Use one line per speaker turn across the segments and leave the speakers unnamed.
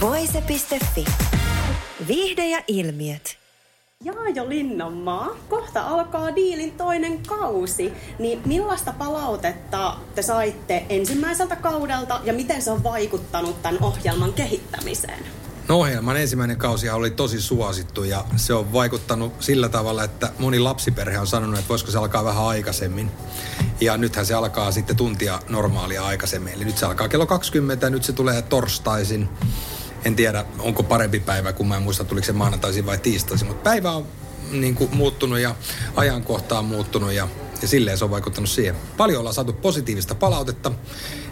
Voise.fi. Viihde ja ilmiöt.
Jaajo Linnanmaa, kohta alkaa diilin toinen kausi, niin millaista palautetta te saitte ensimmäiseltä kaudelta ja miten se on vaikuttanut tämän ohjelman kehittämiseen?
No ohjelman ensimmäinen kausi oli tosi suosittu ja se on vaikuttanut sillä tavalla, että moni lapsiperhe on sanonut, että voisiko se alkaa vähän aikaisemmin. Ja nythän se alkaa sitten tuntia normaalia aikaisemmin. Eli nyt se alkaa kello 20 ja nyt se tulee torstaisin. En tiedä, onko parempi päivä, kun mä en muista, tuliko se maanantaisin vai tiistaisin. Mutta päivä on niin kuin, muuttunut ja ajankohta on muuttunut ja ja silleen se on vaikuttanut siihen. Paljon ollaan saatu positiivista palautetta.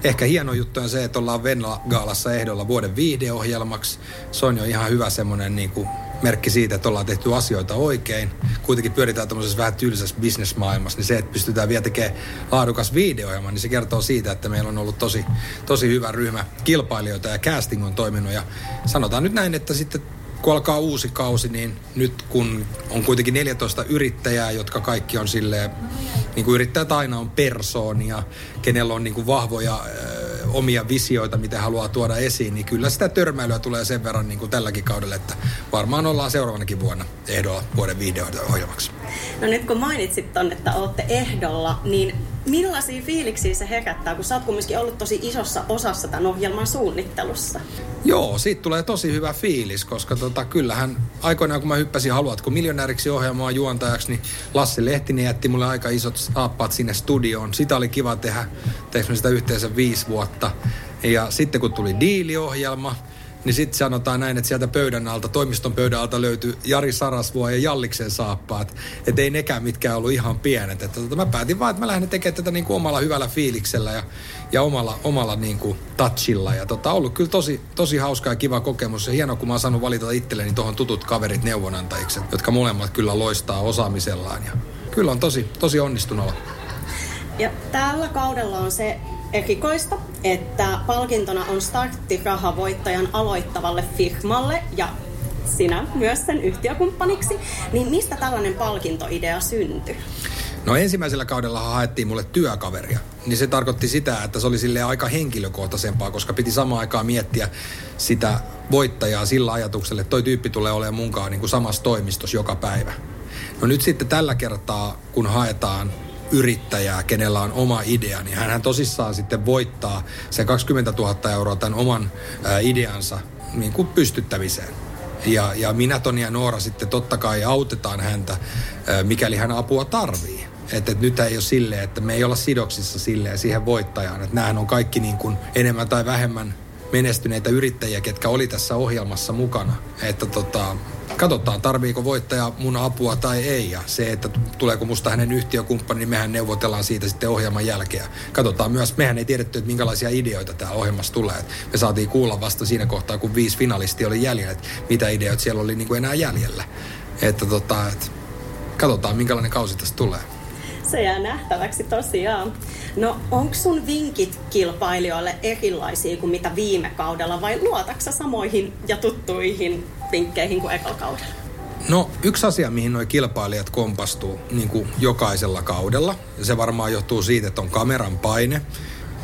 Ehkä hieno juttu on se, että ollaan Venla Gaalassa ehdolla vuoden viihdeohjelmaksi. Se on jo ihan hyvä semmoinen niin kuin merkki siitä, että ollaan tehty asioita oikein. Kuitenkin pyöritään tämmöisessä vähän tylsässä bisnesmaailmassa, niin se, että pystytään vielä tekemään laadukas videohjelma, niin se kertoo siitä, että meillä on ollut tosi, tosi hyvä ryhmä kilpailijoita ja casting on toiminut. Ja sanotaan nyt näin, että sitten kun alkaa uusi kausi, niin nyt kun on kuitenkin 14 yrittäjää, jotka kaikki on silleen, niin kuin yrittäjät aina on persoonia, kenellä on niin kuin vahvoja omia visioita, mitä haluaa tuoda esiin, niin kyllä sitä törmäilyä tulee sen verran niin kuin tälläkin kaudella, että varmaan ollaan seuraavanakin vuonna ehdolla vuoden videoohjelmaksi.
No nyt kun mainitsit ton, että olette ehdolla, niin millaisia fiiliksiä se herättää, kun sä oot kumminkin ollut tosi isossa osassa tämän ohjelman suunnittelussa?
Joo, siitä tulee tosi hyvä fiilis, koska tota, kyllähän aikoinaan kun mä hyppäsin Haluatko miljonääriksi ohjelmaa juontajaksi, niin Lassi Lehtinen jätti mulle aika isot saappaat sinne studioon. Sitä oli kiva tehdä, tehdä sitä yhteensä viisi vuotta. Ja sitten kun tuli diiliohjelma, niin sitten sanotaan näin, että sieltä pöydän alta, toimiston pöydän alta löytyy Jari Sarasvuo ja Jalliksen saappaat. Että ei nekään mitkään ollut ihan pienet. Että tota, mä päätin vaan, että mä lähden tekemään tätä niin kuin omalla hyvällä fiiliksellä ja, ja omalla, omalla niin kuin touchilla. Ja tota, ollut kyllä tosi, tosi hauska ja kiva kokemus. Ja hienoa, kun mä oon saanut valita itselleni tuohon tutut kaverit neuvonantajiksi, jotka molemmat kyllä loistaa osaamisellaan. Ja kyllä on tosi, tosi onnistunut
Ja tällä kaudella on se erikoista, että palkintona on starttiraha voittajan aloittavalle firmalle ja sinä myös sen yhtiökumppaniksi. Niin mistä tällainen palkintoidea syntyi?
No ensimmäisellä kaudella haettiin mulle työkaveria. Niin se tarkoitti sitä, että se oli sille aika henkilökohtaisempaa, koska piti samaan aikaan miettiä sitä voittajaa sillä ajatuksella, että toi tyyppi tulee olemaan munkaan niin kuin samassa toimistossa joka päivä. No nyt sitten tällä kertaa, kun haetaan yrittäjää, kenellä on oma idea, niin hän tosissaan sitten voittaa se 20 000 euroa tämän oman ideansa niin kuin pystyttämiseen. Ja, ja minä, Toni ja Noora sitten totta kai autetaan häntä, mikäli hän apua tarvii. Että et nyt ei ole silleen, että me ei olla sidoksissa silleen siihen voittajaan. Että nämähän on kaikki niin kuin enemmän tai vähemmän menestyneitä yrittäjiä, ketkä oli tässä ohjelmassa mukana. Että tota, katsotaan, tarviiko voittaja mun apua tai ei. Ja se, että tuleeko musta hänen yhtiökumppani, niin mehän neuvotellaan siitä sitten ohjelman jälkeen. Katsotaan myös, mehän ei tiedetty, että minkälaisia ideoita tämä ohjelmassa tulee. Me saatiin kuulla vasta siinä kohtaa, kun viisi finalistia oli jäljellä, että mitä ideoita siellä oli niin kuin enää jäljellä. Että tota, että katsotaan, minkälainen kausi tästä tulee.
Se jää nähtäväksi tosiaan. No onko sun vinkit kilpailijoille erilaisia kuin mitä viime kaudella vai luotaksa samoihin ja tuttuihin vinkkeihin kuin ekalla kaudella?
No yksi asia, mihin nuo kilpailijat kompastuu niin kuin jokaisella kaudella, ja se varmaan johtuu siitä, että on kameran paine,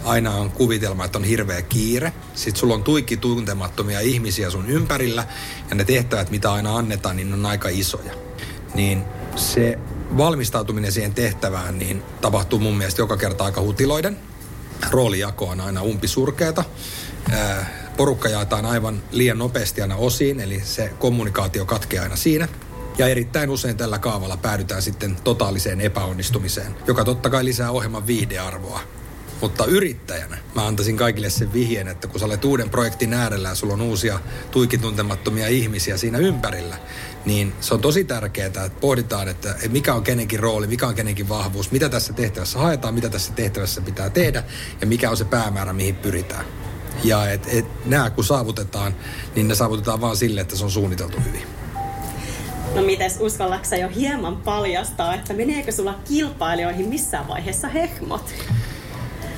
aina on kuvitelma, että on hirveä kiire. Sitten sulla on tuikki tuntemattomia ihmisiä sun ympärillä, ja ne tehtävät, mitä aina annetaan, niin on aika isoja. Niin se valmistautuminen siihen tehtävään niin tapahtuu mun mielestä joka kerta aika hutiloiden. Roolijako on aina umpisurkeeta. Porukka jaetaan aivan liian nopeasti aina osiin, eli se kommunikaatio katkeaa aina siinä. Ja erittäin usein tällä kaavalla päädytään sitten totaaliseen epäonnistumiseen, joka totta kai lisää ohjelman viihdearvoa. Mutta yrittäjänä mä antaisin kaikille sen vihjeen, että kun sä olet uuden projektin äärellä ja sulla on uusia tuikituntemattomia ihmisiä siinä ympärillä, niin se on tosi tärkeää, että pohditaan, että mikä on kenenkin rooli, mikä on kenenkin vahvuus, mitä tässä tehtävässä haetaan, mitä tässä tehtävässä pitää tehdä ja mikä on se päämäärä, mihin pyritään. Ja et, et nämä kun saavutetaan, niin ne saavutetaan vaan sille, että se on suunniteltu hyvin.
No mites uskallatko jo hieman paljastaa, että meneekö sulla kilpailijoihin missään vaiheessa hehmot?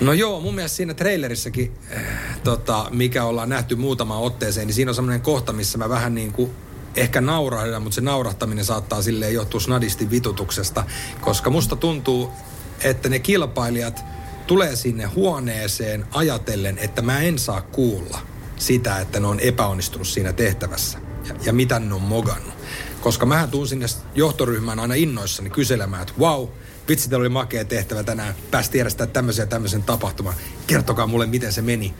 No joo, mun mielestä siinä trailerissakin, äh, tota, mikä ollaan nähty muutamaan otteeseen, niin siinä on semmoinen kohta, missä mä vähän niin kuin ehkä naurahdan, mutta se naurahtaminen saattaa silleen johtua snadisti vitutuksesta, koska musta tuntuu, että ne kilpailijat tulee sinne huoneeseen ajatellen, että mä en saa kuulla sitä, että ne on epäonnistunut siinä tehtävässä ja, ja mitä ne on mogannut. Koska mä tuun sinne johtoryhmään aina innoissani kyselemään, että wow, vitsi, oli makea tehtävä tänään, päästi järjestää tämmöisen ja tämmöisen tapahtuman. Kertokaa mulle, miten se meni.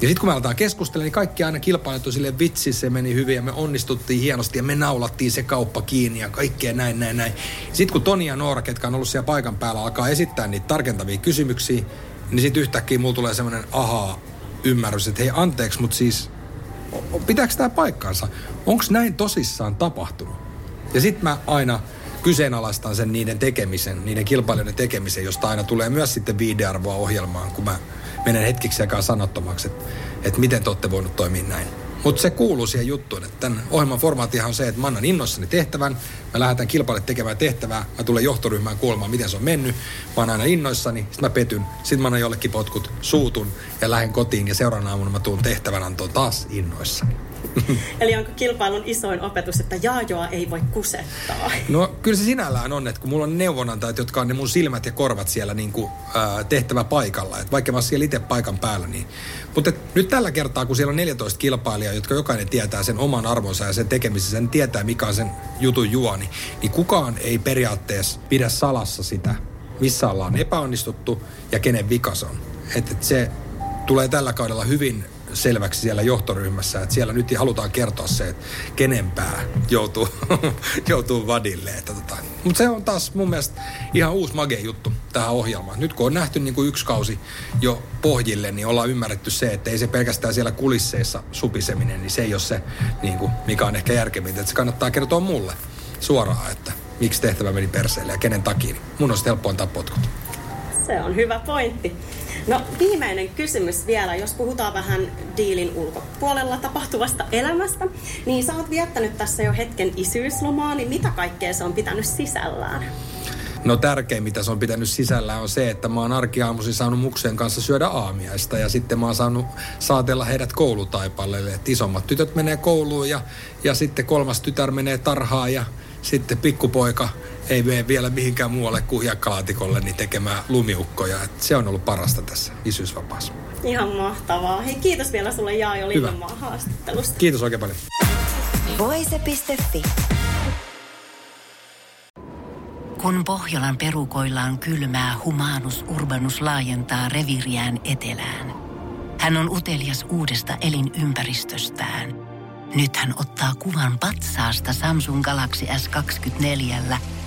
Ja sitten kun me aletaan keskustella, niin kaikki aina kilpailut on silleen, vitsi, se meni hyvin ja me onnistuttiin hienosti ja me naulattiin se kauppa kiinni ja kaikkea näin, näin, näin. Sitten kun Toni ja Noora, ketkä on ollut siellä paikan päällä, alkaa esittää niitä tarkentavia kysymyksiä, niin sitten yhtäkkiä mulla tulee semmoinen ahaa ymmärrys, että hei anteeksi, mutta siis pitääkö tämä paikkansa? Onko näin tosissaan tapahtunut? Ja sitten mä aina kyseenalaistan sen niiden tekemisen, niiden kilpailijoiden tekemisen, josta aina tulee myös sitten viidearvoa ohjelmaan, kun mä menen hetkiksi aikaa sanottomaksi, että, että miten te olette voinut toimia näin. Mutta se kuuluu siihen juttuun, että tämän ohjelman formaattihan on se, että mä annan innoissani tehtävän, mä lähdetään kilpaille tekemään tehtävää, mä tulen johtoryhmään kuulemaan, miten se on mennyt, mä oon aina innoissani, sitten mä petyn, sitten mä annan jollekin potkut, suutun ja lähden kotiin ja seuraavana aamuna mä tuun tehtävän antoon taas innoissani.
Eli onko kilpailun isoin opetus, että jaajoa ei voi kusettaa?
No kyllä se sinällään on, että kun mulla on neuvonantajat, jotka on ne mun silmät ja korvat siellä niin kuin, ää, tehtävä paikalla, että vaikka mä siellä itse paikan päällä, niin. Mutta nyt tällä kertaa, kun siellä on 14 kilpailijaa, jotka jokainen tietää sen oman arvonsa ja sen tekemisen, sen tietää mikä on sen jutun juoni, niin kukaan ei periaatteessa pidä salassa sitä, missä ollaan epäonnistuttu ja kenen vikas on. Että et se tulee tällä kaudella hyvin selväksi siellä johtoryhmässä, että siellä nyt halutaan kertoa se, että kenen pää joutuu, joutuu vadille. Tota. Mutta se on taas mun mielestä ihan uusi mage juttu tähän ohjelmaan. Nyt kun on nähty niin kuin yksi kausi jo pohjille, niin ollaan ymmärretty se, että ei se pelkästään siellä kulisseissa supiseminen, niin se ei ole se, niin kuin, mikä on ehkä järkevintä. Että se kannattaa kertoa mulle suoraan, että miksi tehtävä meni perseelle ja kenen takia. Mun on helppo antaa potkut.
Se on hyvä pointti. No viimeinen kysymys vielä, jos puhutaan vähän diilin ulkopuolella tapahtuvasta elämästä, niin sä oot viettänyt tässä jo hetken isyyslomaa, niin mitä kaikkea se on pitänyt sisällään?
No tärkein, mitä se on pitänyt sisällä, on se, että mä oon arkiaamuisin saanut mukseen kanssa syödä aamiaista ja sitten mä oon saanut saatella heidät koulutaipaleelle. Että isommat tytöt menee kouluun ja, ja sitten kolmas tytär menee tarhaan ja sitten pikkupoika ei mene vielä mihinkään muualle kuin hiekkalaatikolle niin tekemään lumiukkoja. Et se on ollut parasta tässä isyysvapaassa.
Ihan mahtavaa. Hei kiitos vielä sulle Jaajo Linnanmaa haastattelusta.
Kiitos oikein paljon.
Voise.fi.
Kun Pohjolan perukoillaan kylmää, humanus urbanus laajentaa reviriään etelään. Hän on utelias uudesta elinympäristöstään – nyt hän ottaa kuvan patsaasta Samsung Galaxy S24